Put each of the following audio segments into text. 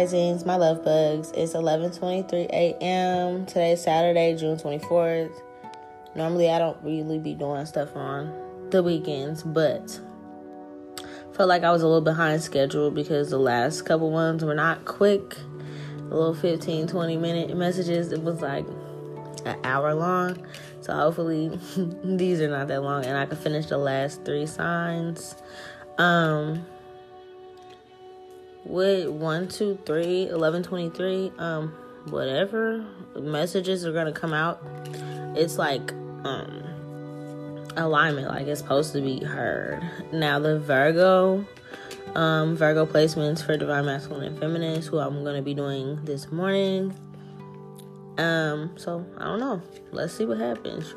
risings, my love bugs. It's 11:23 a.m. Today Saturday, June 24th. Normally I don't really be doing stuff on the weekends, but felt like I was a little behind schedule because the last couple ones were not quick. A little 15, 20 minute messages. It was like an hour long. So hopefully these are not that long and I can finish the last three signs. Um with 1, 2, 3, 11, 23, um, whatever messages are gonna come out, it's like um alignment, like it's supposed to be heard. Now the Virgo, um, Virgo placements for divine masculine and feminine, who I'm gonna be doing this morning. Um, so I don't know. Let's see what happens.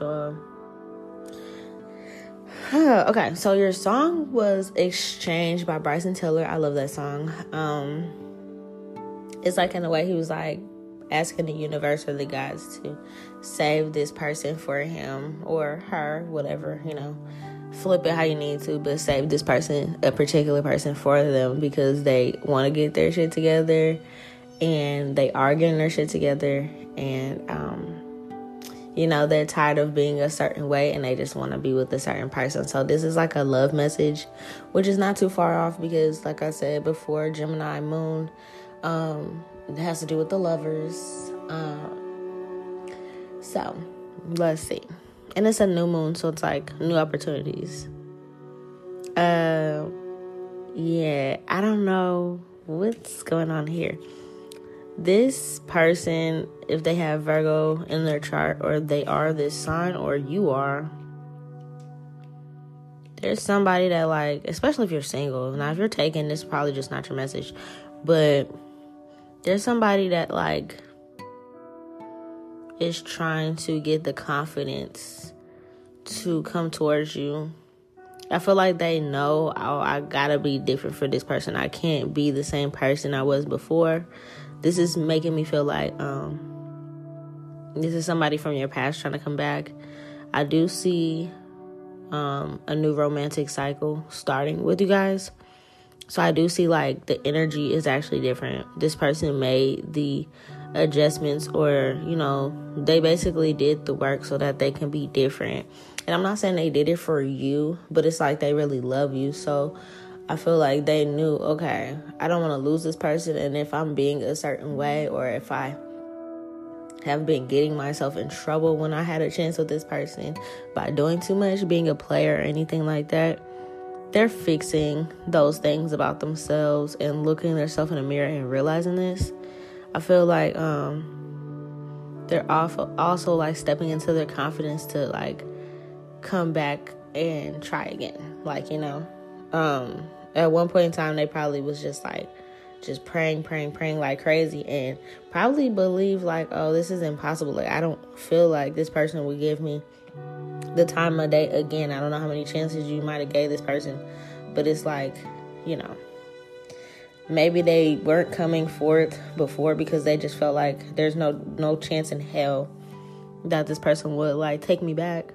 Okay, so your song was exchanged by Bryson Tiller. I love that song. Um, it's like in a way he was like asking the universe or the gods to save this person for him or her, whatever, you know. Flip it how you need to, but save this person, a particular person for them because they want to get their shit together and they are getting their shit together and um you know, they're tired of being a certain way and they just want to be with a certain person. So this is like a love message, which is not too far off because like I said before, Gemini moon um it has to do with the lovers. Um so, let's see. And it's a new moon, so it's like new opportunities. Uh yeah, I don't know what's going on here this person, if they have Virgo in their chart, or they are this sign, or you are, there's somebody that, like, especially if you're single. Now, if you're taking this, probably just not your message, but there's somebody that, like, is trying to get the confidence to come towards you. I feel like they know, oh, I gotta be different for this person. I can't be the same person I was before this is making me feel like um, this is somebody from your past trying to come back. I do see um, a new romantic cycle starting with you guys. So I do see like the energy is actually different. This person made the adjustments or, you know, they basically did the work so that they can be different. And I'm not saying they did it for you, but it's like they really love you. So I feel like they knew, okay, I don't want to lose this person. And if I'm being a certain way, or if I have been getting myself in trouble when I had a chance with this person by doing too much, being a player, or anything like that, they're fixing those things about themselves and looking themselves in the mirror and realizing this. I feel like um, they're also also like stepping into their confidence to like come back and try again. Like you know, um, at one point in time, they probably was just like, just praying, praying, praying like crazy, and probably believe like, oh, this is impossible. Like I don't feel like this person would give me the time of day again. I don't know how many chances you might have gave this person, but it's like, you know, maybe they weren't coming forth before because they just felt like there's no no chance in hell that this person would like take me back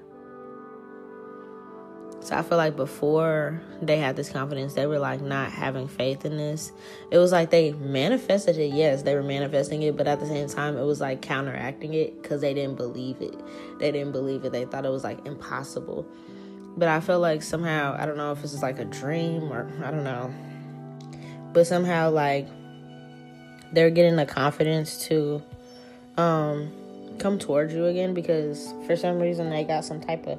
so I feel like before they had this confidence, they were like not having faith in this. It was like they manifested it. Yes, they were manifesting it, but at the same time, it was like counteracting it because they didn't believe it. They didn't believe it. They thought it was like impossible. But I feel like somehow, I don't know if this is like a dream or I don't know. But somehow, like, they're getting the confidence to um come towards you again because for some reason they got some type of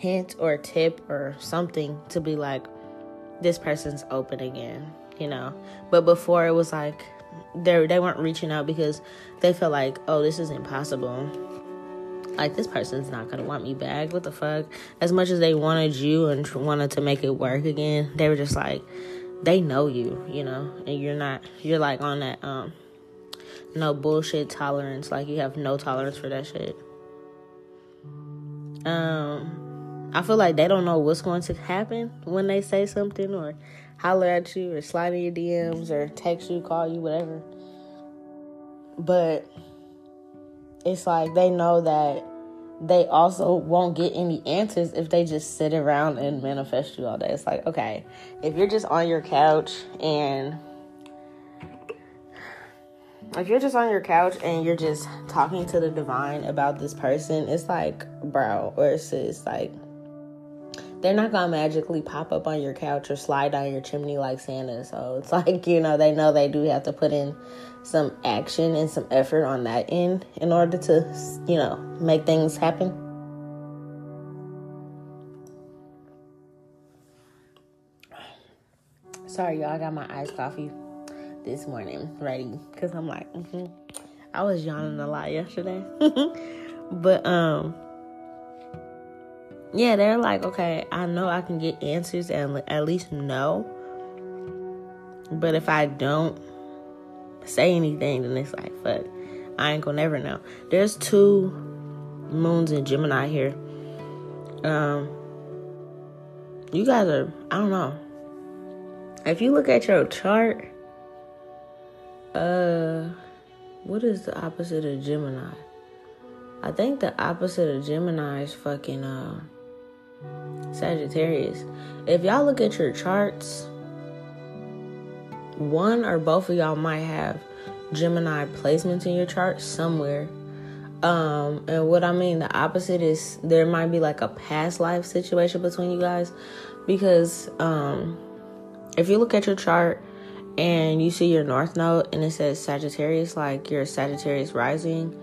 hint or tip or something to be like, this person's open again, you know. But before it was like they they weren't reaching out because they felt like, oh, this is impossible. Like this person's not gonna want me back. What the fuck? As much as they wanted you and wanted to make it work again, they were just like, they know you, you know, and you're not. You're like on that um, no bullshit tolerance. Like you have no tolerance for that shit. Um I feel like they don't know what's going to happen when they say something or holler at you or slide in your DMs or text you, call you, whatever. But it's like they know that they also won't get any answers if they just sit around and manifest you all day. It's like, okay, if you're just on your couch and if you're just on your couch and you're just talking to the divine about this person, it's like, bro, or sis, like, they're not gonna magically pop up on your couch or slide down your chimney like Santa. So it's like, you know, they know they do have to put in some action and some effort on that end in order to, you know, make things happen. Sorry, y'all, I got my iced coffee this morning ready because I'm like, mm-hmm. I was yawning a lot yesterday, but um, yeah, they're like, okay, I know I can get answers and at least know, but if I don't say anything, then it's like, fuck, I ain't gonna never know. There's two moons in Gemini here. Um, you guys are, I don't know. If you look at your chart, uh, what is the opposite of Gemini? I think the opposite of Gemini is fucking uh Sagittarius. If y'all look at your charts, one or both of y'all might have Gemini placements in your chart somewhere. Um, and what I mean, the opposite is there might be like a past life situation between you guys because um if you look at your chart and you see your north node and it says Sagittarius, like your Sagittarius rising,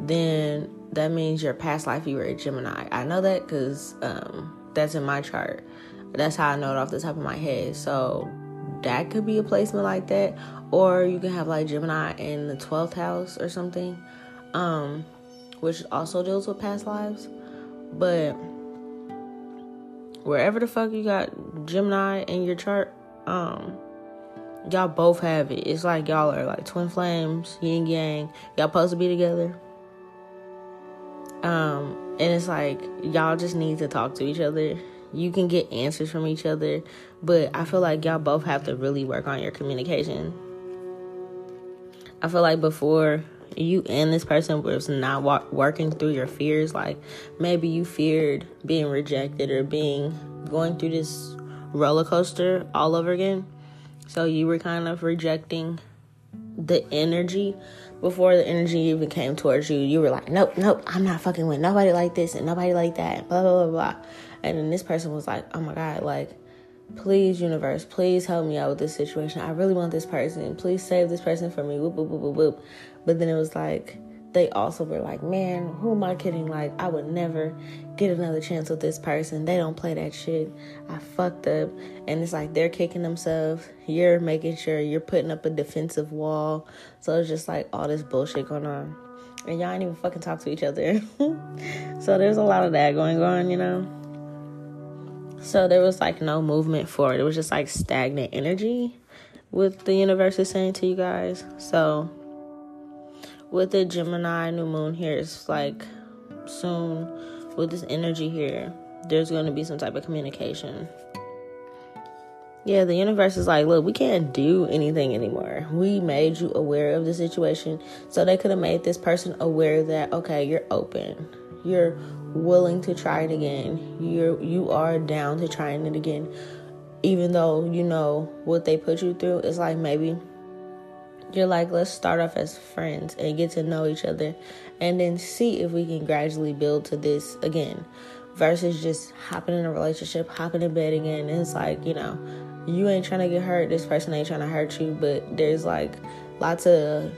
then that means your past life you were a Gemini. I know that because um, that's in my chart. That's how I know it off the top of my head. So that could be a placement like that, or you can have like Gemini in the twelfth house or something, um, which also deals with past lives. But wherever the fuck you got Gemini in your chart, um, y'all both have it. It's like y'all are like twin flames, yin yang. Y'all supposed to be together. Um, and it's like y'all just need to talk to each other. You can get answers from each other, but I feel like y'all both have to really work on your communication. I feel like before you and this person was not wa- working through your fears, like maybe you feared being rejected or being going through this roller coaster all over again so you were kind of rejecting the energy before the energy even came towards you. You were like, nope, nope, I'm not fucking with nobody like this and nobody like that, blah, blah, blah, blah. And then this person was like, oh my God, like, please, universe, please help me out with this situation. I really want this person. Please save this person for me. Whoop, whoop, whoop, whoop, whoop. But then it was like, they also were like, man, who am I kidding? Like, I would never get another chance with this person. They don't play that shit. I fucked up. And it's like they're kicking themselves. You're making sure you're putting up a defensive wall. So it's just like all this bullshit going on. And y'all ain't even fucking talk to each other. so there's a lot of that going on, you know? So there was like no movement forward. It was just like stagnant energy with the universe is saying to you guys. So with the Gemini new moon here, it's like soon with this energy here, there's going to be some type of communication. Yeah, the universe is like, look, we can't do anything anymore. We made you aware of the situation. So they could have made this person aware that, okay, you're open. You're willing to try it again. You're you are down to trying it again. Even though you know what they put you through, it's like maybe you're like, let's start off as friends and get to know each other and then see if we can gradually build to this again versus just hopping in a relationship, hopping in bed again. It's like, you know, you ain't trying to get hurt, this person ain't trying to hurt you, but there's like lots of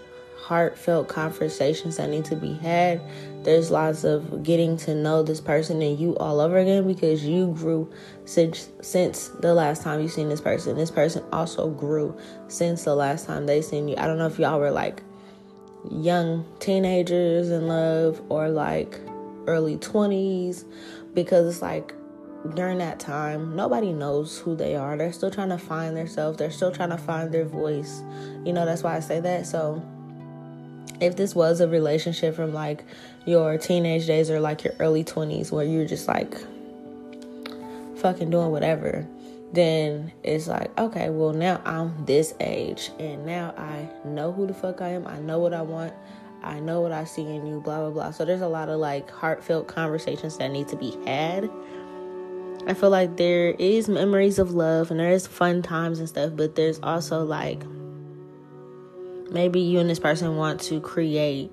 heartfelt conversations that need to be had. There's lots of getting to know this person and you all over again because you grew since since the last time you seen this person. This person also grew since the last time they seen you. I don't know if y'all were like young teenagers in love or like early 20s because it's like during that time nobody knows who they are they're still trying to find themselves they're still trying to find their voice you know that's why i say that so if this was a relationship from like your teenage days or like your early 20s where you're just like fucking doing whatever, then it's like, okay, well, now I'm this age and now I know who the fuck I am. I know what I want. I know what I see in you, blah, blah, blah. So there's a lot of like heartfelt conversations that need to be had. I feel like there is memories of love and there is fun times and stuff, but there's also like maybe you and this person want to create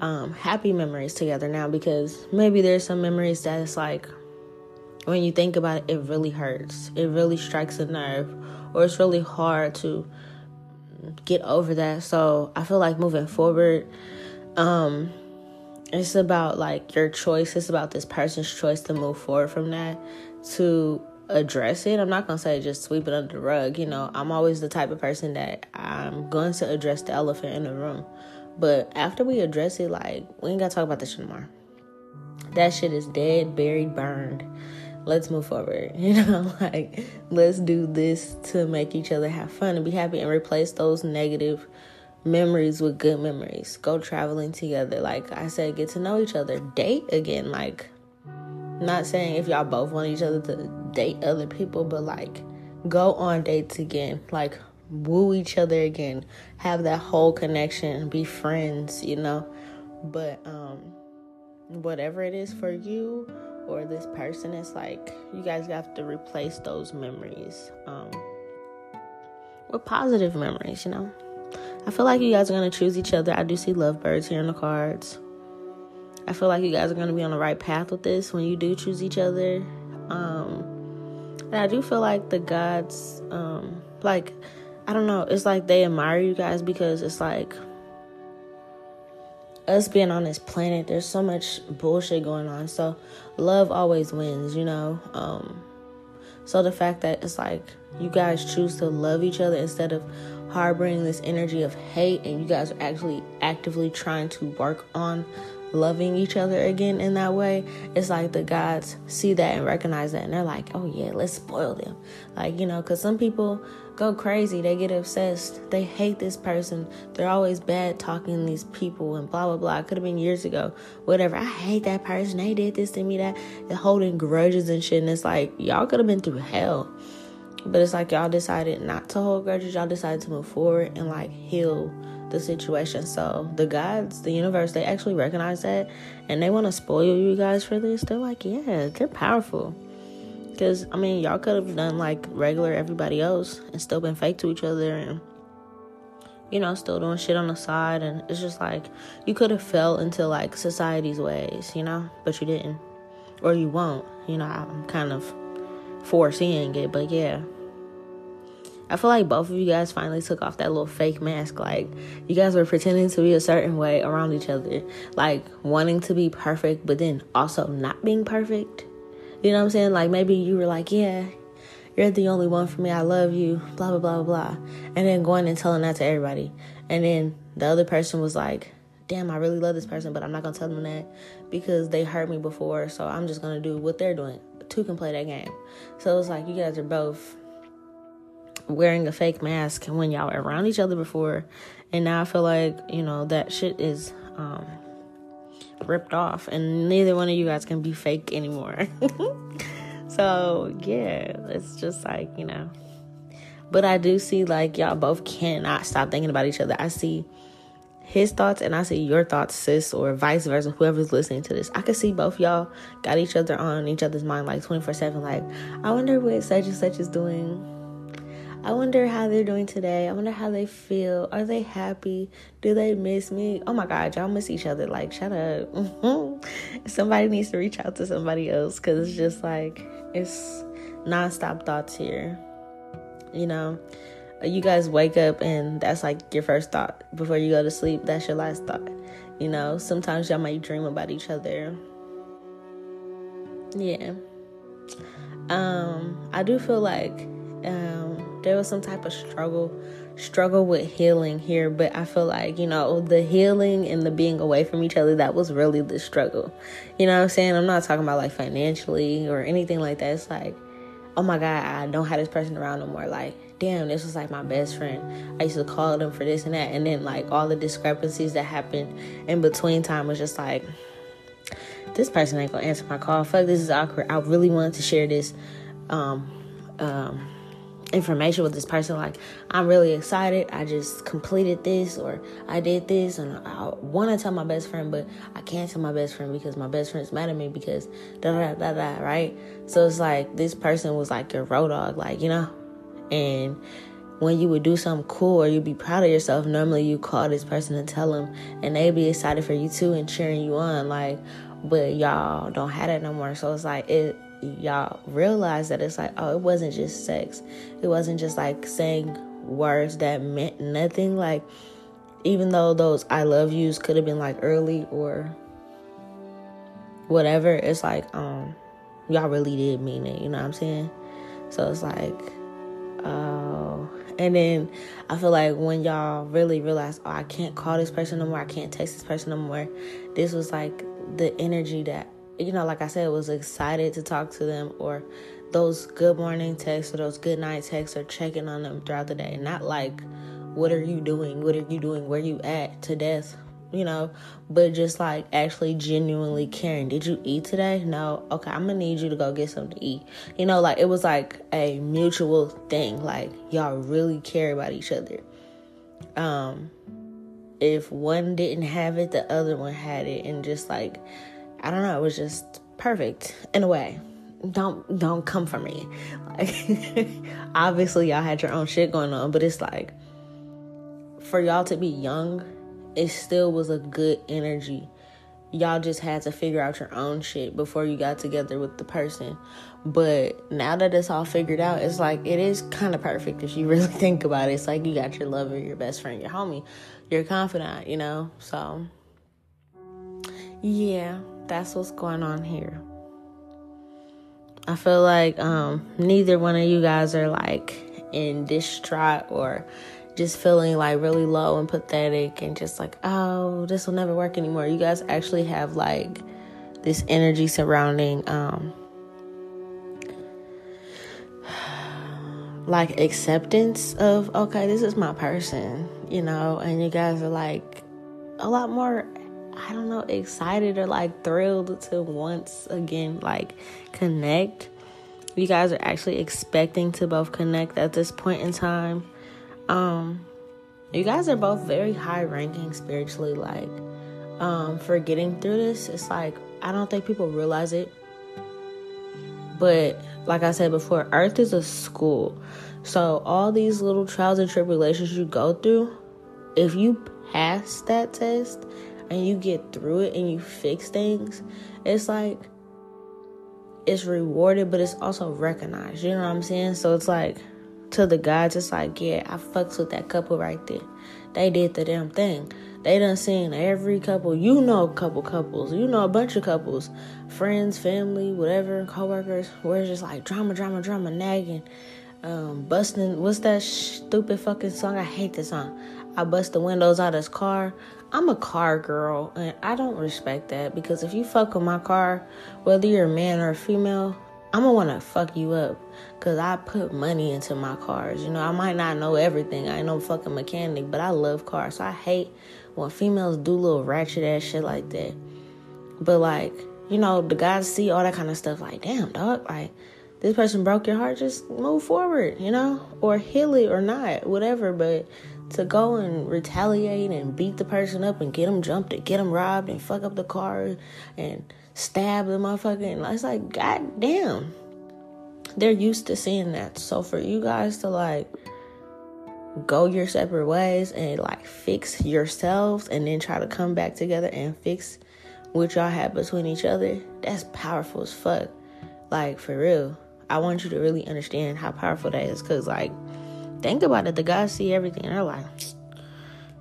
um, happy memories together now because maybe there's some memories that it's like when you think about it, it really hurts. It really strikes a nerve, or it's really hard to get over that. So I feel like moving forward, um, it's about like your choice. It's about this person's choice to move forward from that to address it. I'm not gonna say just sweep it under the rug. You know, I'm always the type of person that I'm going to address the elephant in the room. But after we address it, like we ain't gotta talk about this anymore. That shit is dead, buried, burned. Let's move forward. You know, like let's do this to make each other have fun and be happy and replace those negative memories with good memories. Go traveling together. Like I said, get to know each other. Date again. Like not saying if y'all both want each other to date other people, but like go on dates again. Like woo each other again. Have that whole connection. Be friends, you know. But um whatever it is for you or this person, it's like you guys have to replace those memories um with positive memories, you know. I feel like you guys are gonna choose each other. I do see lovebirds here in the cards. I feel like you guys are gonna be on the right path with this when you do choose each other. Um, and I do feel like the gods, um, like I don't know, it's like they admire you guys because it's like us being on this planet. There's so much bullshit going on, so love always wins, you know. Um, so the fact that it's like you guys choose to love each other instead of harboring this energy of hate and you guys are actually actively trying to work on loving each other again in that way, it's like the gods see that and recognize that and they're like, oh yeah, let's spoil them. Like, you know, because some people go crazy, they get obsessed, they hate this person, they're always bad talking these people and blah blah blah. It could have been years ago, whatever. I hate that person, they did this to me, that, they're holding grudges and shit. And it's like, y'all could have been through hell. But it's like y'all decided not to hold grudges. Y'all decided to move forward and like heal the situation. So the gods, the universe, they actually recognize that and they want to spoil you guys for this. They're like, yeah, they're powerful. Because, I mean, y'all could have done like regular everybody else and still been fake to each other and, you know, still doing shit on the side. And it's just like, you could have fell into like society's ways, you know, but you didn't. Or you won't. You know, I'm kind of foreseeing it, but yeah. I feel like both of you guys finally took off that little fake mask. Like, you guys were pretending to be a certain way around each other, like wanting to be perfect, but then also not being perfect. You know what I'm saying? Like, maybe you were like, yeah, you're the only one for me. I love you, blah, blah, blah, blah. And then going and telling that to everybody. And then the other person was like, damn, I really love this person, but I'm not going to tell them that because they hurt me before. So I'm just going to do what they're doing. Two can play that game. So it's like you guys are both wearing a fake mask when y'all were around each other before. And now I feel like, you know, that shit is um, ripped off. And neither one of you guys can be fake anymore. so, yeah, it's just like, you know. But I do see, like, y'all both cannot stop thinking about each other. I see his thoughts and I see your thoughts, sis, or vice versa, whoever's listening to this. I can see both y'all got each other on each other's mind like 24 7. Like, I wonder what such and such is doing. I wonder how they're doing today. I wonder how they feel. Are they happy? Do they miss me? Oh my God, y'all miss each other. Like, shut up. somebody needs to reach out to somebody else because it's just like, it's nonstop thoughts here. You know? you guys wake up and that's like your first thought before you go to sleep that's your last thought you know sometimes y'all might dream about each other yeah um i do feel like um there was some type of struggle struggle with healing here but i feel like you know the healing and the being away from each other that was really the struggle you know what i'm saying i'm not talking about like financially or anything like that it's like oh my god i don't have this person around no more like damn, this was like my best friend. I used to call them for this and that. And then, like, all the discrepancies that happened in between time was just like, this person ain't gonna answer my call. Fuck, this is awkward. I really wanted to share this um, um, information with this person. Like, I'm really excited. I just completed this or I did this, and I want to tell my best friend, but I can't tell my best friend because my best friend's mad at me because da da da da. Right? So it's like this person was like your road dog, like you know and when you would do something cool or you'd be proud of yourself, normally you call this person and tell them, and they'd be excited for you too and cheering you on. Like, but y'all don't have that no more. So it's like it. Y'all realize that it's like, oh, it wasn't just sex. It wasn't just like saying words that meant nothing. Like, even though those I love yous could have been like early or whatever, it's like, um, y'all really did mean it. You know what I'm saying? So it's like, oh. And then I feel like when y'all really realize, oh, I can't call this person no more, I can't text this person no more, this was like the energy that, you know, like I said, was excited to talk to them or those good morning texts or those good night texts or checking on them throughout the day. Not like, what are you doing? What are you doing? Where you at to death? you know, but just like actually genuinely caring. Did you eat today? No. Okay, I'm gonna need you to go get something to eat. You know, like it was like a mutual thing. Like y'all really care about each other. Um, if one didn't have it, the other one had it, and just like I don't know, it was just perfect in a way. Don't don't come for me. Like obviously y'all had your own shit going on, but it's like for y'all to be young it still was a good energy. Y'all just had to figure out your own shit before you got together with the person. But now that it's all figured out, it's like it is kind of perfect if you really think about it. It's like you got your lover, your best friend, your homie, your confidant, you know? So, yeah, that's what's going on here. I feel like um, neither one of you guys are like in distraught or just feeling like really low and pathetic and just like, oh, this will never work anymore. You guys actually have like this energy surrounding um like acceptance of okay, this is my person, you know, and you guys are like a lot more I don't know, excited or like thrilled to once again like connect. You guys are actually expecting to both connect at this point in time. Um, you guys are both very high ranking spiritually. Like, um, for getting through this, it's like I don't think people realize it. But like I said before, Earth is a school. So all these little trials and tribulations you go through, if you pass that test and you get through it and you fix things, it's like it's rewarded, but it's also recognized. You know what I'm saying? So it's like to the guys, it's like, yeah, I fucks with that couple right there. They did the damn thing. They done seen every couple. You know, a couple couples. You know, a bunch of couples, friends, family, whatever, coworkers. Where it's just like drama, drama, drama, nagging, um, busting. What's that stupid fucking song? I hate this song. I bust the windows out of his car. I'm a car girl, and I don't respect that because if you fuck with my car, whether you're a man or a female, I'm gonna wanna fuck you up because I put money into my cars. You know, I might not know everything. I ain't no fucking mechanic, but I love cars. So I hate when females do little ratchet ass shit like that. But like, you know, the guys see all that kind of stuff like, damn, dog, like this person broke your heart, just move forward, you know, or heal it or not, whatever. But to go and retaliate and beat the person up and get them jumped and get them robbed and fuck up the car and stab the motherfucker. And it's like, god damn. They're used to seeing that. So for you guys to like go your separate ways and like fix yourselves and then try to come back together and fix what y'all have between each other, that's powerful as fuck. Like for real. I want you to really understand how powerful that is. Cause like think about it, the guys see everything they're like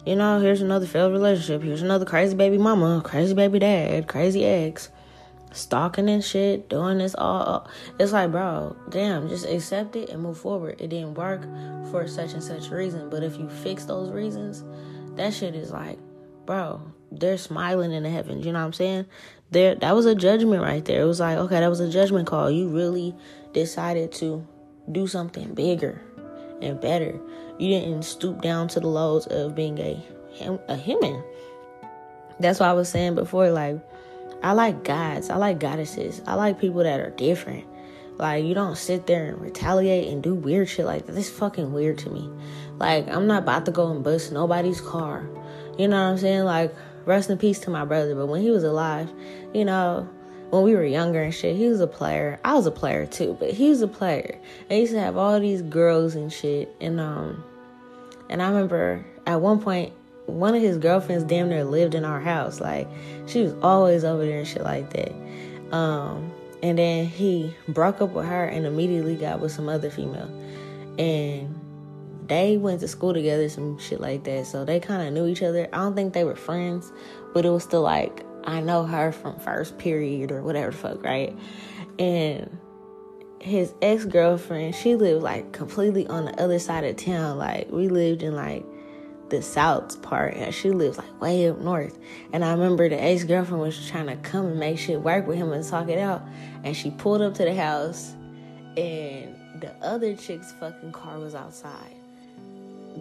you know, here's another failed relationship. Here's another crazy baby mama, crazy baby dad, crazy ex stalking and shit, doing this all. It's like, bro, damn, just accept it and move forward. It didn't work for such and such reason, but if you fix those reasons, that shit is like, bro, they're smiling in the heavens. You know what I'm saying? There, that was a judgment right there. It was like, okay, that was a judgment call. You really decided to do something bigger and better. You didn't stoop down to the lows of being a a human. That's what I was saying before, like I like gods. I like goddesses. I like people that are different. Like you don't sit there and retaliate and do weird shit like that. This fucking weird to me. Like I'm not about to go and bust nobody's car. You know what I'm saying? Like rest in peace to my brother. But when he was alive, you know, when we were younger and shit, he was a player. I was a player too, but he was a player. And he used to have all these girls and shit. And um, And I remember at one point, one of his girlfriends damn near lived in our house. Like, she was always over there and shit like that. Um, and then he broke up with her and immediately got with some other female. And they went to school together, some shit like that. So they kind of knew each other. I don't think they were friends, but it was still like, I know her from first period or whatever the fuck, right? And his ex girlfriend, she lived like completely on the other side of town. Like we lived in like the south part, and she lives like way up north. And I remember the ex girlfriend was trying to come and make shit work with him and talk it out. And she pulled up to the house, and the other chick's fucking car was outside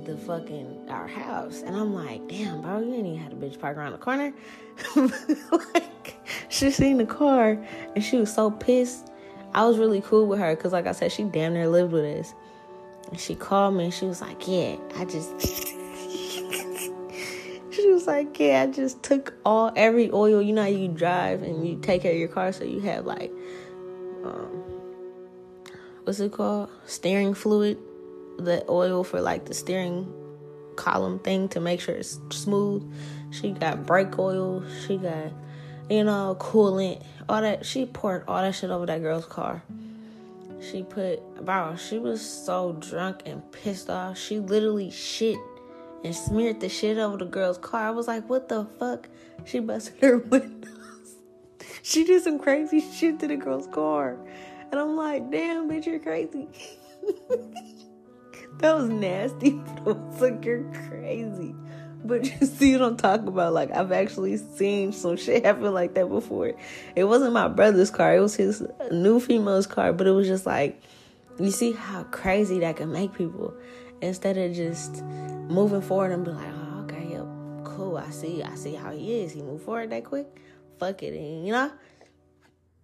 the fucking our house. And I'm like, damn, bro, you ain't even had a bitch park around the corner. like she seen the car and she was so pissed I was really cool with her because, like I said, she damn near lived with us. And she called me and she was like, Yeah, I just. she was like, Yeah, I just took all, every oil. You know how you drive and you take care of your car, so you have like, um, what's it called? Steering fluid. The oil for like the steering column thing to make sure it's smooth. She got brake oil. She got you know, coolant, all that. She poured all that shit over that girl's car. She put, bro, she was so drunk and pissed off. She literally shit and smeared the shit over the girl's car. I was like, what the fuck? She busted her windows. she did some crazy shit to the girl's car. And I'm like, damn, bitch, you're crazy. that was nasty, but like, you're crazy. But you see what I'm talking about? Like I've actually seen some shit happen like that before. It wasn't my brother's car, it was his new female's car, but it was just like you see how crazy that can make people. Instead of just moving forward and be like, oh, okay, yep, cool. I see, I see how he is. He moved forward that quick. Fuck it, and you know,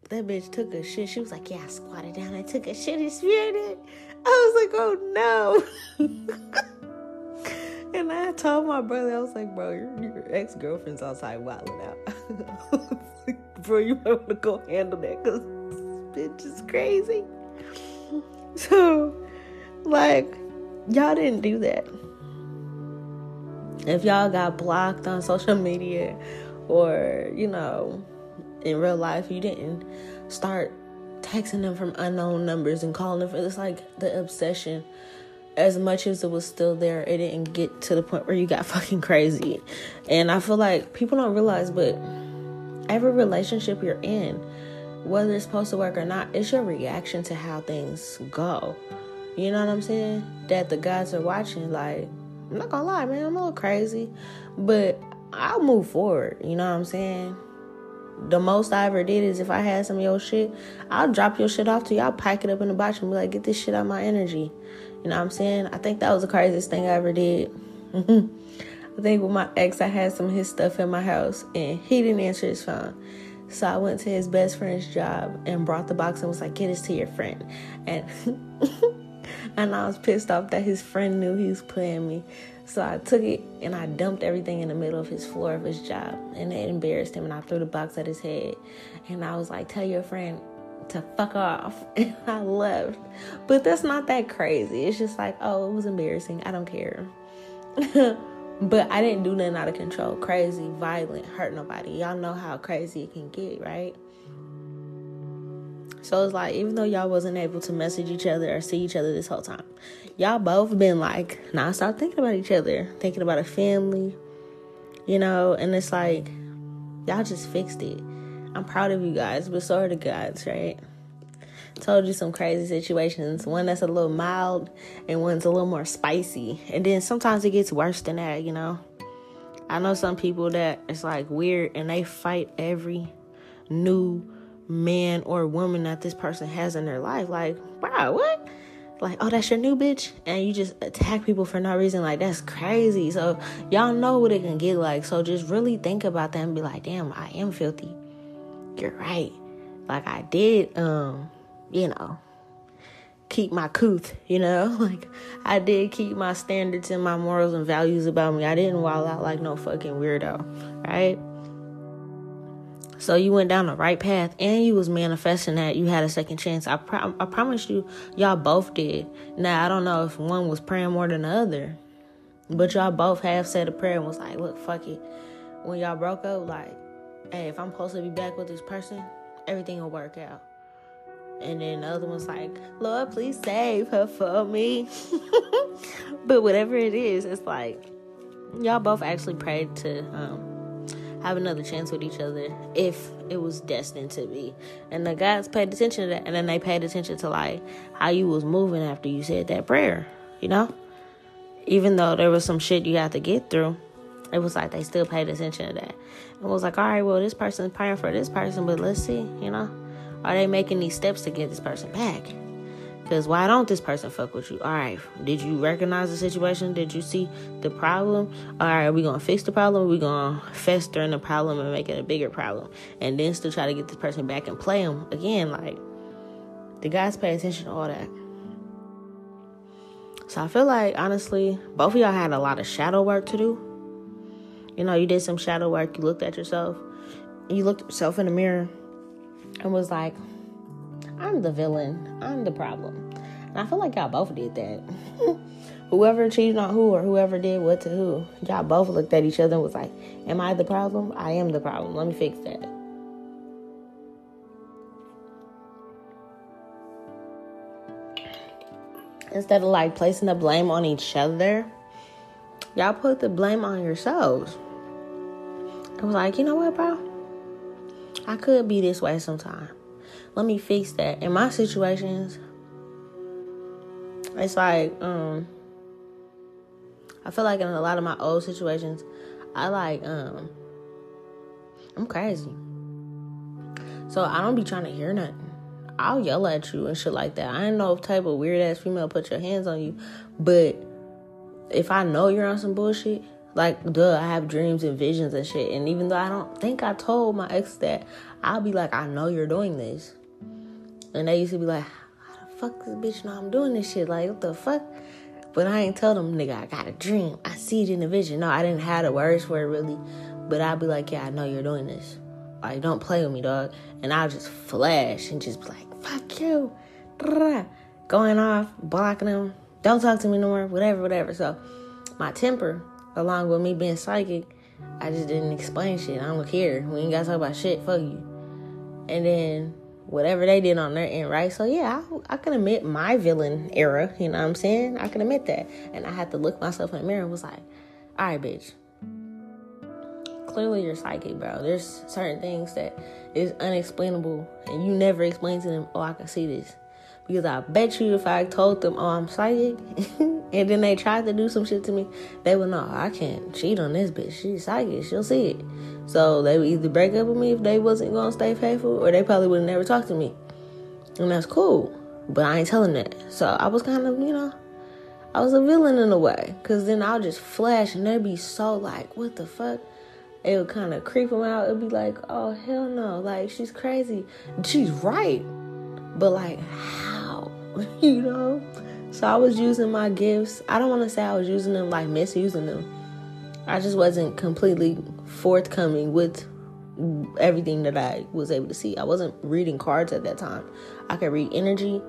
that bitch took a shit. She was like, yeah, I squatted down. I took a shit and smeared it. I was like, oh no. And I told my brother, I was like, bro, your, your ex girlfriend's outside wilding out. like, bro, you might want to go handle that because bitch is crazy. So, like, y'all didn't do that. If y'all got blocked on social media or, you know, in real life, you didn't start texting them from unknown numbers and calling them for it's like the obsession as much as it was still there, it didn't get to the point where you got fucking crazy. And I feel like people don't realize, but every relationship you're in, whether it's supposed to work or not, it's your reaction to how things go. You know what I'm saying? That the guys are watching, like, I'm not gonna lie, man, I'm a little crazy, but I'll move forward. You know what I'm saying? The most I ever did is if I had some of your shit, I'll drop your shit off to you. I'll pack it up in the box and be like, get this shit out of my energy. You know what I'm saying? I think that was the craziest thing I ever did. I think with my ex, I had some of his stuff in my house and he didn't answer his phone. So I went to his best friend's job and brought the box and was like, get this to your friend. And and I was pissed off that his friend knew he was playing me. So I took it and I dumped everything in the middle of his floor of his job. And it embarrassed him and I threw the box at his head. And I was like, tell your friend to fuck off and I left. But that's not that crazy. It's just like, oh, it was embarrassing. I don't care. but I didn't do nothing out of control. Crazy, violent, hurt nobody. Y'all know how crazy it can get, right? So it's like, even though y'all wasn't able to message each other or see each other this whole time, y'all both been like, nah, stop thinking about each other, thinking about a family, you know? And it's like, y'all just fixed it. I'm proud of you guys, but so are the guys, right? Told you some crazy situations. One that's a little mild and one's a little more spicy. And then sometimes it gets worse than that, you know? I know some people that it's like weird and they fight every new man or woman that this person has in their life. Like, wow, what? Like, oh, that's your new bitch? And you just attack people for no reason. Like, that's crazy. So, y'all know what it can get like. So, just really think about that and be like, damn, I am filthy you're right. Like I did, um, you know, keep my couth, you know? Like I did keep my standards and my morals and values about me. I didn't wild out like no fucking weirdo, right? So you went down the right path and you was manifesting that you had a second chance. I pro- I promise you y'all both did. Now I don't know if one was praying more than the other. But y'all both have said a prayer and was like, look, fuck it. When y'all broke up, like, hey, if I'm supposed to be back with this person, everything will work out. And then the other one's like, Lord, please save her for me. but whatever it is, it's like y'all both actually prayed to um, have another chance with each other if it was destined to be. And the guys paid attention to that, and then they paid attention to like how you was moving after you said that prayer, you know? Even though there was some shit you had to get through, it was like they still paid attention to that. And was like, all right, well, this person's praying for this person, but let's see, you know? Are they making these steps to get this person back? Because why don't this person fuck with you? All right, did you recognize the situation? Did you see the problem? All right, are we gonna fix the problem? We gonna fester in the problem and make it a bigger problem, and then still try to get this person back and play them again? Like the guys pay attention to all that. So I feel like honestly, both of y'all had a lot of shadow work to do. You know, you did some shadow work. You looked at yourself. You looked yourself in the mirror and was like, I'm the villain. I'm the problem. And I feel like y'all both did that. whoever cheated on who or whoever did what to who, y'all both looked at each other and was like, Am I the problem? I am the problem. Let me fix that. Instead of like placing the blame on each other, y'all put the blame on yourselves. I was like, you know what, bro? I could be this way sometime. Let me fix that. In my situations, it's like, um, I feel like in a lot of my old situations, I like, um, I'm crazy. So I don't be trying to hear nothing. I'll yell at you and shit like that. I ain't know if type of weird ass female put your hands on you, but if I know you're on some bullshit, like, duh, I have dreams and visions and shit. And even though I don't think I told my ex that, I'll be like, I know you're doing this. And they used to be like, how the fuck this bitch know I'm doing this shit? Like, what the fuck? But I ain't tell them, nigga, I got a dream. I see it in the vision. No, I didn't have the words for it really. But I'd be like, yeah, I know you're doing this. Like, don't play with me, dog. And I'll just flash and just be like, fuck you. Going off, blocking them. Don't talk to me no more, whatever, whatever. So my temper along with me being psychic, I just didn't explain shit. I don't care. We ain't gotta talk about shit. Fuck you. And then whatever they did on their end, right? So yeah, I, I can admit my villain era. You know what I'm saying? I can admit that. And I had to look myself in the mirror and was like, all right, bitch. Clearly you're psychic, bro. There's certain things that is unexplainable, and you never explain to them. Oh, I can see this. Because I bet you if I told them, oh, I'm psychic, and then they tried to do some shit to me, they would know, I can't cheat on this bitch. She's psychic. She'll see it. So they would either break up with me if they wasn't going to stay faithful, or they probably would never talked to me. And that's cool. But I ain't telling that. So I was kind of, you know, I was a villain in a way. Because then I'll just flash and they'd be so like, what the fuck? It would kind of creep them out. It'd be like, oh, hell no. Like, she's crazy. She's right. But like, how? you know? So I was using my gifts. I don't want to say I was using them like misusing them. I just wasn't completely forthcoming with everything that I was able to see. I wasn't reading cards at that time. I could read energy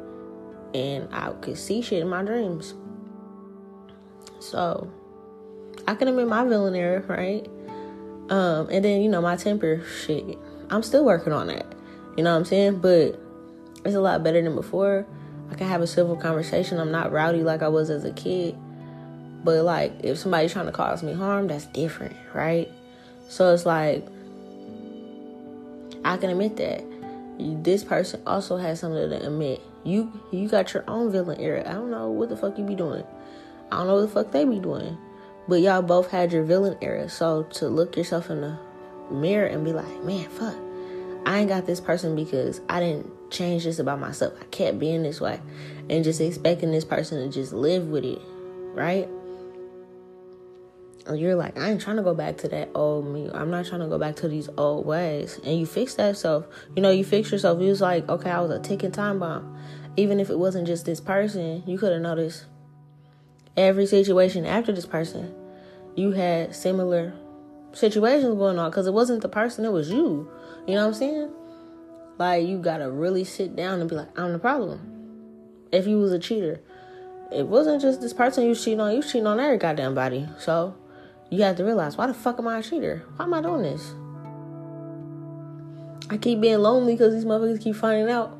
and I could see shit in my dreams. So I can admit my villain error, right? Um, and then, you know, my temper shit. I'm still working on that. You know what I'm saying? But it's a lot better than before. I can have a civil conversation. I'm not rowdy like I was as a kid. But like if somebody's trying to cause me harm, that's different, right? So it's like I can admit that. This person also has something to admit. You you got your own villain era. I don't know what the fuck you be doing. I don't know what the fuck they be doing. But y'all both had your villain era. So to look yourself in the mirror and be like, man, fuck. I ain't got this person because I didn't change this about myself. I kept being this way and just expecting this person to just live with it, right? And you're like, I ain't trying to go back to that old me. I'm not trying to go back to these old ways. And you fix that self. You know, you fix yourself. You was like, okay, I was a ticking time bomb. Even if it wasn't just this person, you could have noticed every situation after this person. You had similar situations going on because it wasn't the person, it was you. You know what I'm saying? Like you gotta really sit down and be like, I'm the problem. If you was a cheater, it wasn't just this person you cheating on, you cheating on every goddamn body. So you have to realize, why the fuck am I a cheater? Why am I doing this? I keep being lonely because these motherfuckers keep finding out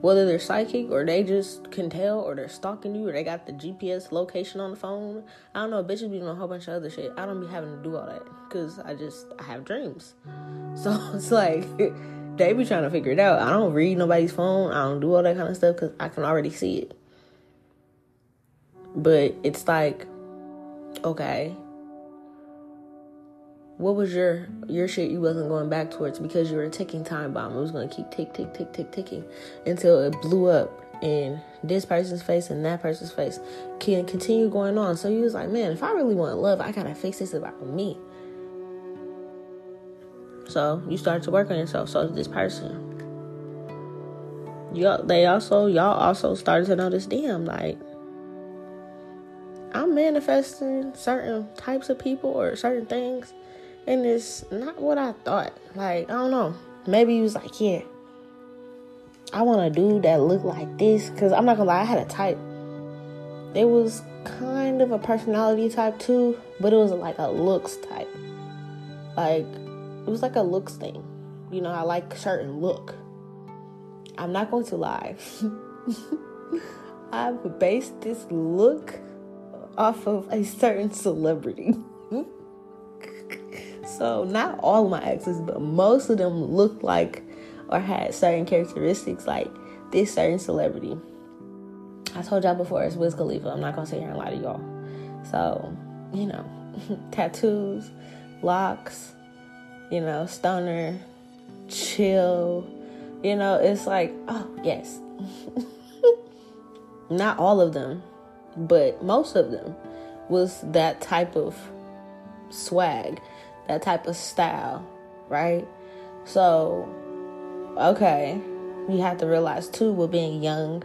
whether they're psychic or they just can tell or they're stalking you or they got the GPS location on the phone. I don't know. Bitches be doing a whole bunch of other shit. I don't be having to do all that because I just I have dreams. So it's like they be trying to figure it out. I don't read nobody's phone. I don't do all that kind of stuff because I can already see it. But it's like, okay, what was your your shit you wasn't going back towards because you were a ticking time bomb. It was gonna keep tick tick tick tick ticking until it blew up in this person's face and that person's face can continue going on. So you was like, man, if I really want love, I gotta fix this about me. So you started to work on yourself. So this person. Y'all they also y'all also started to notice, damn, like I'm manifesting certain types of people or certain things and it's not what I thought. Like, I don't know. Maybe he was like, yeah, I want a dude that looked like this. Because I'm not to lie, I had a type. It was kind of a personality type too, but it was like a looks type. Like, it was like a looks thing. You know, I like certain look. I'm not going to lie. I've based this look off of a certain celebrity. So not all of my exes, but most of them looked like or had certain characteristics like this certain celebrity. I told y'all before it's Wiz Khalifa. I'm not gonna sit here and lie to y'all. So, you know, tattoos, locks, you know, stoner, chill. You know, it's like, oh yes. not all of them, but most of them was that type of swag that type of style, right? So, okay, you have to realize too, with being young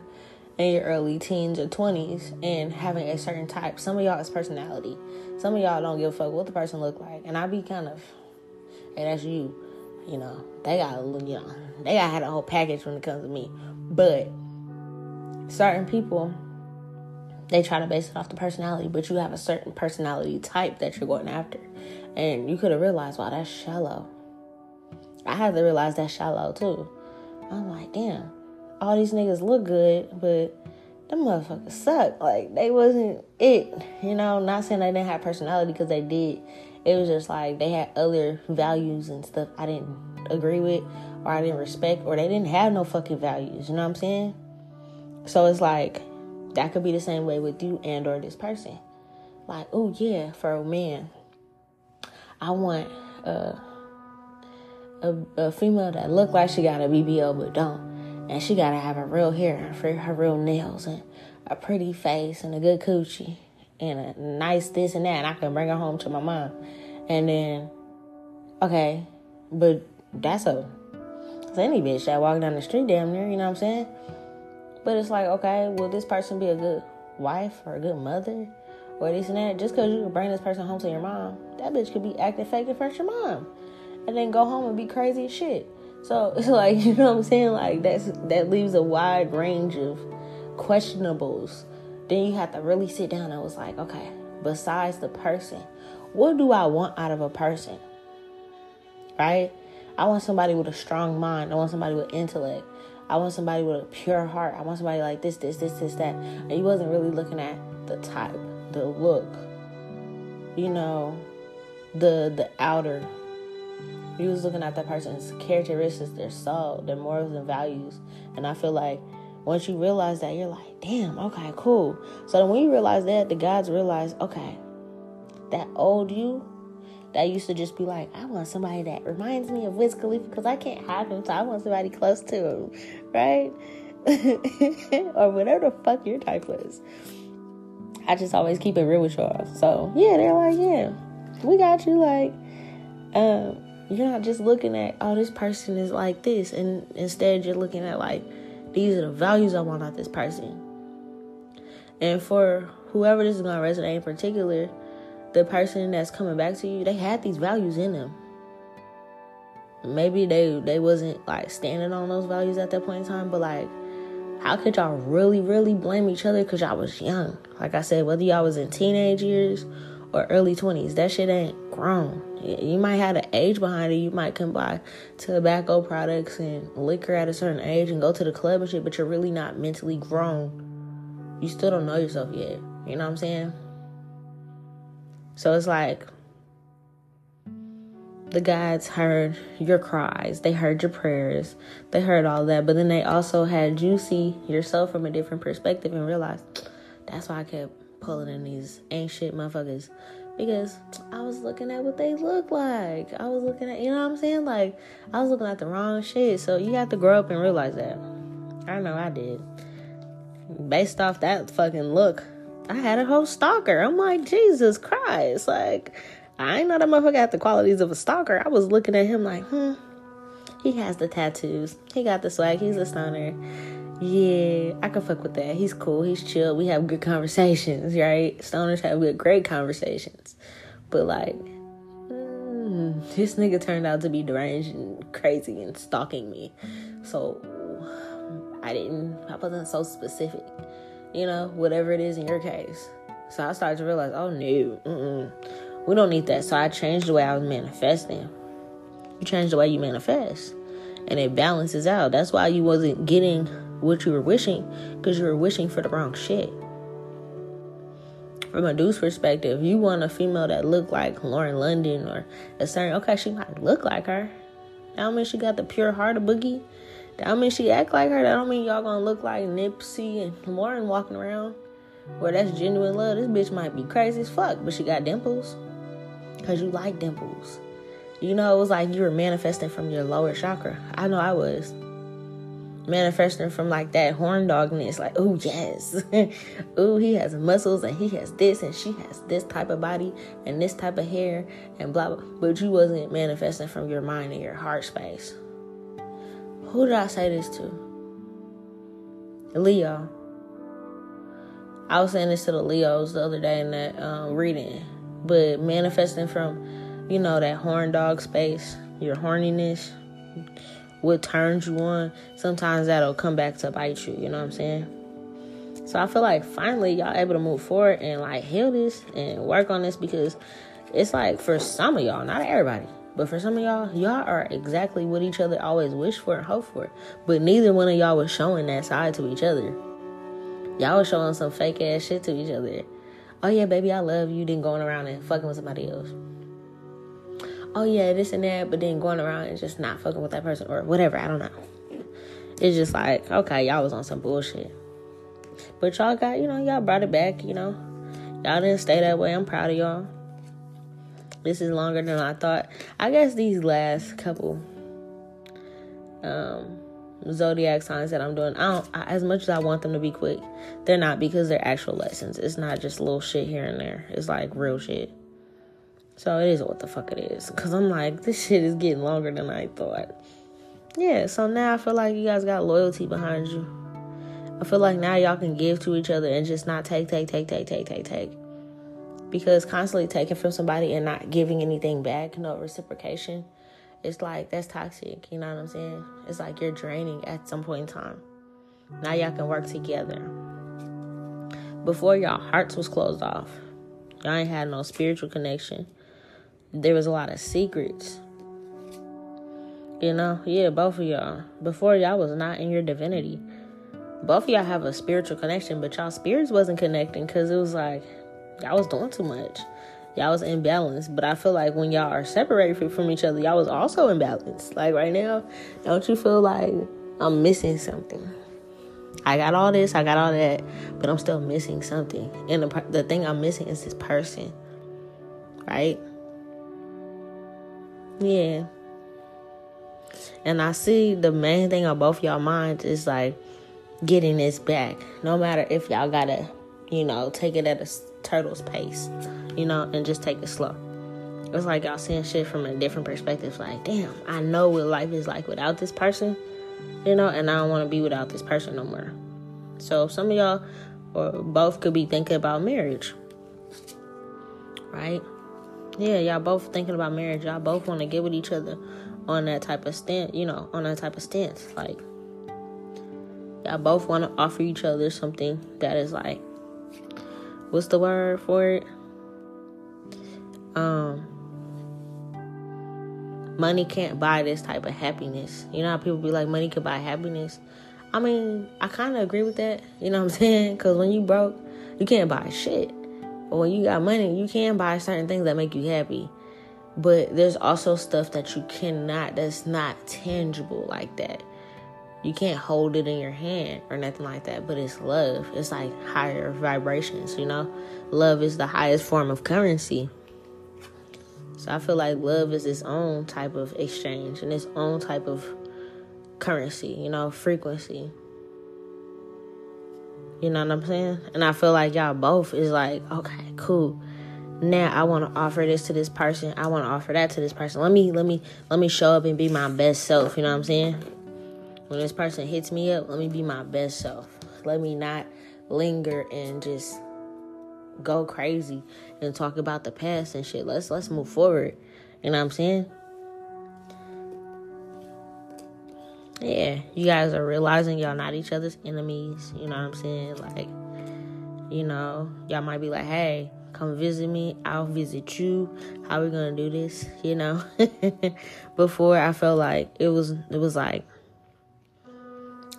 in your early teens or 20s and having a certain type, some of y'all is personality. Some of y'all don't give a fuck what the person look like. And I be kind of, hey, that's you. You know, they got, you know, they got had a whole package when it comes to me. But certain people, they try to base it off the personality, but you have a certain personality type that you're going after. And you could have realized, wow, that's shallow. I had to realize that's shallow too. I'm like, damn, all these niggas look good, but them motherfuckers suck. Like they wasn't it. You know, not saying they didn't have personality because they did. It was just like they had other values and stuff I didn't agree with or I didn't respect or they didn't have no fucking values. You know what I'm saying? So it's like that could be the same way with you and or this person. Like, oh yeah, for a man, I want a, a, a female that look like she got a BBL but don't, and she gotta have her real hair, her, her real nails, and a pretty face, and a good coochie, and a nice this and that. And I can bring her home to my mom, and then, okay, but that's a it's any bitch that walk down the street damn near, you know what I'm saying? But it's like, okay, will this person be a good wife or a good mother? or this and that. Just because you can bring this person home to your mom, that bitch could be acting fake in front of your mom, and then go home and be crazy as shit. So it's like you know what I'm saying. Like that's that leaves a wide range of questionables. Then you have to really sit down and was like, okay, besides the person, what do I want out of a person? Right? I want somebody with a strong mind. I want somebody with intellect. I want somebody with a pure heart. I want somebody like this, this, this, this, that. And you wasn't really looking at the type the look, you know, the the outer. You was looking at that person's characteristics, their soul, their morals and values. And I feel like once you realize that, you're like, damn, okay, cool. So then when you realize that, the gods realize, okay, that old you that used to just be like, I want somebody that reminds me of Wiz Khalifa because I can't have him, so I want somebody close to him, right? or whatever the fuck your type was. I just always keep it real with y'all. So yeah, they're like, yeah, we got you. Like, um, you're not just looking at, oh, this person is like this, and instead you're looking at like, these are the values I want out of this person. And for whoever this is gonna resonate in particular, the person that's coming back to you, they had these values in them. Maybe they they wasn't like standing on those values at that point in time, but like how could y'all really, really blame each other because y'all was young? Like I said, whether y'all was in teenage years or early 20s, that shit ain't grown. You might have an age behind it. You might come buy tobacco products and liquor at a certain age and go to the club and shit, but you're really not mentally grown. You still don't know yourself yet. You know what I'm saying? So it's like the gods heard your cries, they heard your prayers, they heard all that, but then they also had you see yourself from a different perspective and realize that's why I kept pulling in these ain't shit motherfuckers because I was looking at what they look like. I was looking at, you know what I'm saying? Like, I was looking at the wrong shit. So you have to grow up and realize that. I know I did. Based off that fucking look, I had a whole stalker. I'm like, Jesus Christ. Like, I ain't know that motherfucker had the qualities of a stalker. I was looking at him like, hmm, he has the tattoos. He got the swag. He's a stoner. Yeah, I can fuck with that. He's cool. He's chill. We have good conversations, right? Stoners have good, great conversations. But like, mm, this nigga turned out to be deranged and crazy and stalking me. So I didn't. I wasn't so specific. You know, whatever it is in your case. So I started to realize, oh no, mm-mm. we don't need that. So I changed the way I was manifesting. You change the way you manifest, and it balances out. That's why you wasn't getting what you were wishing because you were wishing for the wrong shit. From a dude's perspective, you want a female that look like Lauren London or a certain okay, she might look like her. That don't mean she got the pure heart of Boogie. That don't mean she act like her. That don't mean y'all gonna look like Nipsey and Lauren walking around. Where that's genuine love. This bitch might be crazy as fuck, but she got dimples. Cause you like dimples. You know, it was like you were manifesting from your lower chakra. I know I was manifesting from like that horn dogness, like, oh yes, oh he has muscles and he has this and she has this type of body and this type of hair and blah blah. But you wasn't manifesting from your mind and your heart space. Who did I say this to? Leo. I was saying this to the Leos the other day in that um, reading, but manifesting from, you know, that horn dog space, your horniness what turns you on, sometimes that'll come back to bite you. You know what I'm saying? So I feel like finally y'all able to move forward and like heal this and work on this because it's like for some of y'all, not everybody, but for some of y'all, y'all are exactly what each other always wish for and hope for. But neither one of y'all was showing that side to each other. Y'all was showing some fake ass shit to each other. Oh yeah, baby, I love you. Then going around and fucking with somebody else oh yeah, this and that, but then going around and just not fucking with that person or whatever. I don't know. It's just like, okay, y'all was on some bullshit. But y'all got, you know, y'all brought it back, you know. Y'all didn't stay that way. I'm proud of y'all. This is longer than I thought. I guess these last couple um zodiac signs that I'm doing, I don't I, as much as I want them to be quick, they're not because they're actual lessons. It's not just little shit here and there. It's like real shit. So it is what the fuck it is. Cause I'm like, this shit is getting longer than I thought. Yeah, so now I feel like you guys got loyalty behind you. I feel like now y'all can give to each other and just not take, take, take, take, take, take, take. Because constantly taking from somebody and not giving anything back, no reciprocation, it's like that's toxic. You know what I'm saying? It's like you're draining at some point in time. Now y'all can work together. Before y'all hearts was closed off, y'all ain't had no spiritual connection there was a lot of secrets. You know, yeah, both of y'all. Before y'all was not in your divinity. Both of y'all have a spiritual connection, but y'all spirits wasn't connecting because it was like y'all was doing too much. Y'all was imbalanced. But I feel like when y'all are separated from each other, y'all was also imbalanced. Like right now, don't you feel like I'm missing something? I got all this, I got all that, but I'm still missing something. And the, the thing I'm missing is this person, right? Yeah. And I see the main thing on both y'all minds is like getting this back. No matter if y'all gotta, you know, take it at a turtle's pace, you know, and just take it slow. It's like y'all seeing shit from a different perspective. Like, damn, I know what life is like without this person, you know, and I don't want to be without this person no more. So some of y'all or both could be thinking about marriage, right? Yeah, y'all both thinking about marriage. Y'all both want to get with each other on that type of stance, you know, on that type of stance. Like, Y'all both want to offer each other something that is like, what's the word for it? Um, money can't buy this type of happiness. You know how people be like, money can buy happiness. I mean, I kind of agree with that. You know what I'm saying? Because when you broke, you can't buy shit. But when you got money, you can buy certain things that make you happy. But there's also stuff that you cannot, that's not tangible like that. You can't hold it in your hand or nothing like that, but it's love. It's like higher vibrations, you know? Love is the highest form of currency. So I feel like love is its own type of exchange and its own type of currency, you know, frequency. You know what I'm saying? And I feel like y'all both is like, okay, cool. Now I want to offer this to this person. I want to offer that to this person. Let me let me let me show up and be my best self, you know what I'm saying? When this person hits me up, let me be my best self. Let me not linger and just go crazy and talk about the past and shit. Let's let's move forward. You know what I'm saying? Yeah, you guys are realizing y'all not each other's enemies. You know what I'm saying? Like, you know, y'all might be like, hey, come visit me. I'll visit you. How we gonna do this? You know? Before I felt like it was it was like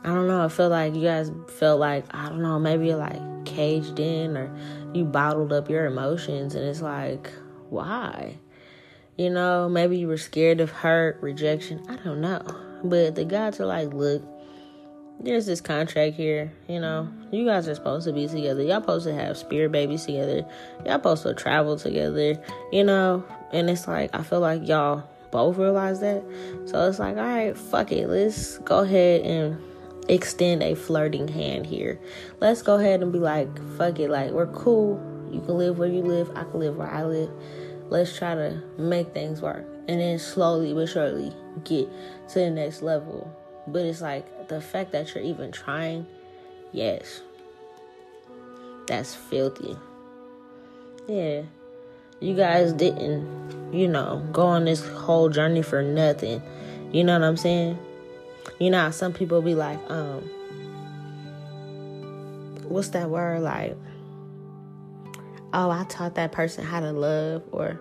I don't know, I felt like you guys felt like, I don't know, maybe you're like caged in or you bottled up your emotions and it's like, why? You know, maybe you were scared of hurt, rejection. I don't know. But the gods are like, look, there's this contract here, you know. You guys are supposed to be together. Y'all supposed to have spirit babies together. Y'all supposed to travel together, you know. And it's like I feel like y'all both realize that. So it's like, all right, fuck it. Let's go ahead and extend a flirting hand here. Let's go ahead and be like, fuck it, like we're cool. You can live where you live, I can live where I live. Let's try to make things work. And then slowly but surely get to the next level. But it's like the fact that you're even trying, yes. That's filthy. Yeah. You guys didn't, you know, go on this whole journey for nothing. You know what I'm saying? You know, some people be like, um, what's that word? Like, oh, I taught that person how to love, or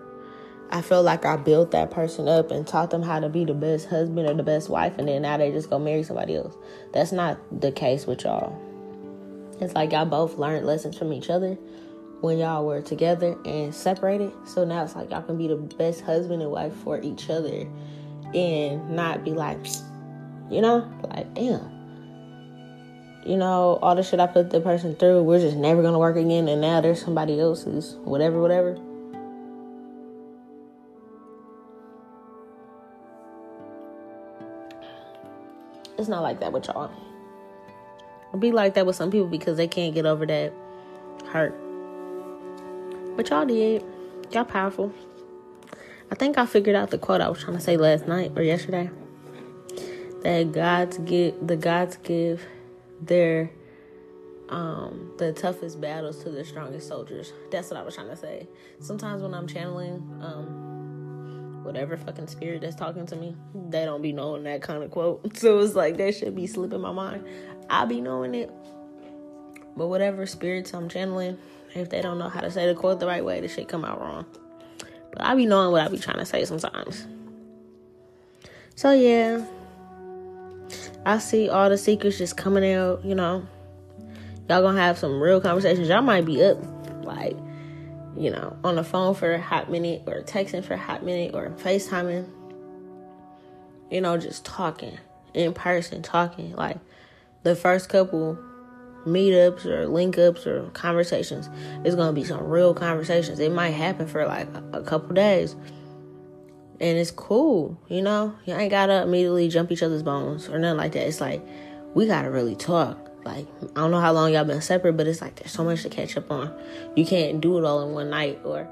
I feel like I built that person up and taught them how to be the best husband or the best wife, and then now they just go marry somebody else. That's not the case with y'all. It's like y'all both learned lessons from each other when y'all were together and separated. So now it's like y'all can be the best husband and wife for each other and not be like, you know, like, damn. You know, all the shit I put the person through, we're just never gonna work again, and now there's somebody else who's whatever, whatever. It's not like that with y'all. It'll be like that with some people because they can't get over that hurt. But y'all did. Y'all powerful. I think I figured out the quote I was trying to say last night or yesterday that God's give the gods give their um the toughest battles to the strongest soldiers. That's what I was trying to say. Sometimes when I'm channeling um whatever fucking spirit that's talking to me, they don't be knowing that kind of quote. So it's like that should be slipping my mind. I be knowing it. But whatever spirits I'm channeling, if they don't know how to say the quote the right way, the shit come out wrong. But I be knowing what I be trying to say sometimes. So yeah, I see all the secrets just coming out, you know. Y'all gonna have some real conversations. Y'all might be up, like, you know, on the phone for a hot minute or texting for a hot minute or FaceTiming. You know, just talking in person, talking. Like, the first couple meetups or link ups or conversations, it's gonna be some real conversations. It might happen for like a couple days and it's cool, you know. You ain't gotta immediately jump each other's bones or nothing like that. It's like we gotta really talk. Like I don't know how long y'all been separate, but it's like there's so much to catch up on. You can't do it all in one night, or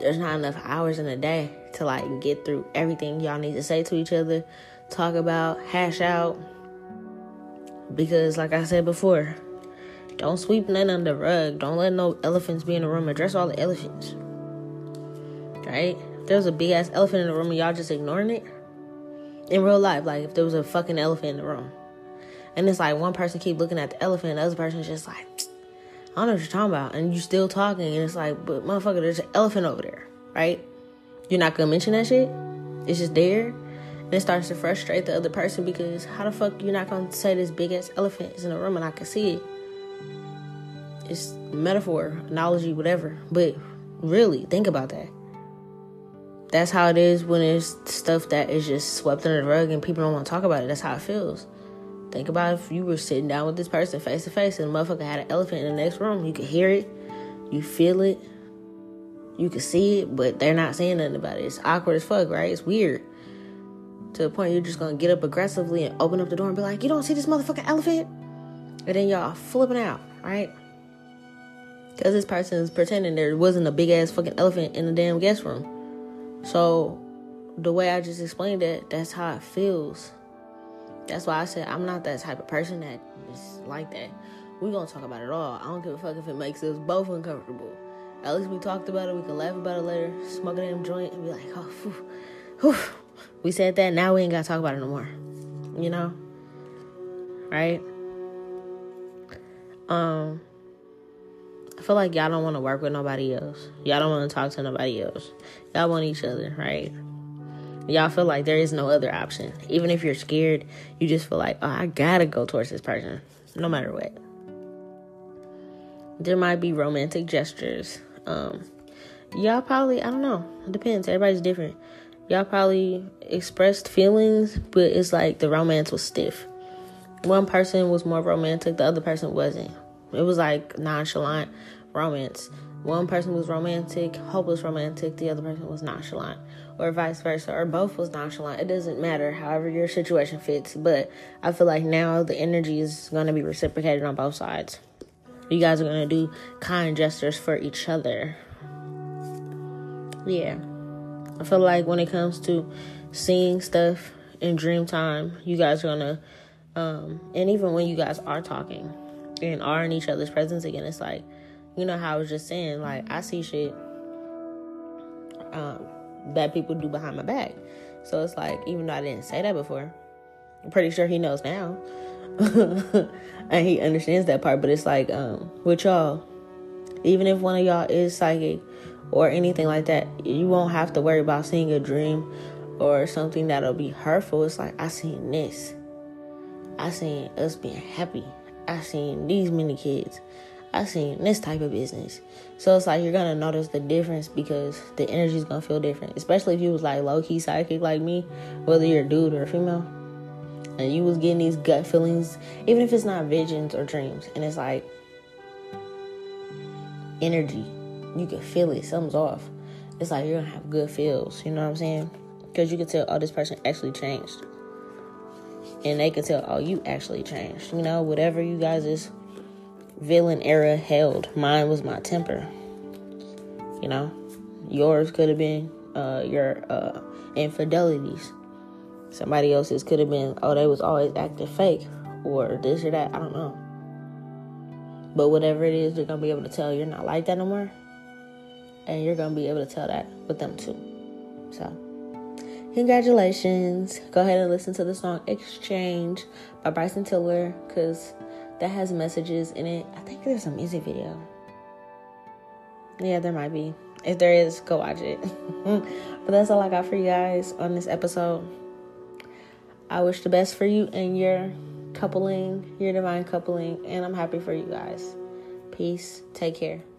there's not enough hours in a day to like get through everything y'all need to say to each other, talk about, hash out. Because like I said before, don't sweep nothing under the rug. Don't let no elephants be in the room. Address all the elephants. Right? there was a big ass elephant in the room and y'all just ignoring it in real life, like if there was a fucking elephant in the room, And it's like one person keep looking at the elephant, and the other person's just like, I don't know what you're talking about. And you're still talking, and it's like, but motherfucker, there's an elephant over there, right? You're not gonna mention that shit. It's just there. And it starts to frustrate the other person because how the fuck you're not gonna say this big ass elephant is in the room and I can see it? It's metaphor, analogy, whatever. But really, think about that. That's how it is when it's stuff that is just swept under the rug and people don't want to talk about it. That's how it feels. Think about if you were sitting down with this person face to face and the motherfucker had an elephant in the next room. You could hear it, you feel it, you could see it, but they're not saying nothing about it. It's awkward as fuck, right? It's weird. To the point you're just gonna get up aggressively and open up the door and be like, You don't see this motherfucking elephant? And then y'all flipping out, right? Because this person is pretending there wasn't a big ass fucking elephant in the damn guest room. So, the way I just explained it, that's how it feels. That's why I said I'm not that type of person that is like that. we gonna talk about it all. I don't give a fuck if it makes us both uncomfortable. At least we talked about it. We can laugh about it later, smoke a damn joint, and be like, oh, whew, whew. we said that. Now we ain't gotta talk about it no more. You know, right? Um, I feel like y'all don't want to work with nobody else. Y'all don't want to talk to nobody else. Y'all want each other, right? Y'all feel like there is no other option. Even if you're scared, you just feel like, oh, I gotta go towards this person, no matter what. There might be romantic gestures. Um, y'all probably, I don't know. It depends. Everybody's different. Y'all probably expressed feelings, but it's like the romance was stiff. One person was more romantic, the other person wasn't. It was like nonchalant romance. One person was romantic, hopeless romantic, the other person was nonchalant, or vice versa, or both was nonchalant. It doesn't matter, however your situation fits. But I feel like now the energy is going to be reciprocated on both sides. You guys are going to do kind gestures for each other. Yeah. I feel like when it comes to seeing stuff in dream time, you guys are going to, um, and even when you guys are talking, and are in each other's presence again, it's like, you know how I was just saying, like I see shit um, that people do behind my back. So it's like, even though I didn't say that before, I'm pretty sure he knows now. and he understands that part, but it's like, um, with y'all, even if one of y'all is psychic or anything like that, you won't have to worry about seeing a dream or something that'll be hurtful. It's like I seen this. I seen us being happy. I seen these many kids. I seen this type of business. So it's like you're gonna notice the difference because the energy's gonna feel different. Especially if you was like low key psychic like me, whether you're a dude or a female. And you was getting these gut feelings, even if it's not visions or dreams. And it's like energy. You can feel it, something's off. It's like you're gonna have good feels, you know what I'm saying? Because you can tell, oh, this person actually changed and they can tell, oh, you actually changed. You know, whatever you guys' villain era held, mine was my temper. You know, yours could have been uh, your uh, infidelities. Somebody else's could have been, oh, they was always acting fake, or this or that. I don't know. But whatever it is, they're gonna be able to tell you're not like that no more, and you're gonna be able to tell that with them too. So. Congratulations. Go ahead and listen to the song Exchange by Bryson Tiller because that has messages in it. I think there's a music video. Yeah, there might be. If there is, go watch it. but that's all I got for you guys on this episode. I wish the best for you and your coupling, your divine coupling, and I'm happy for you guys. Peace. Take care.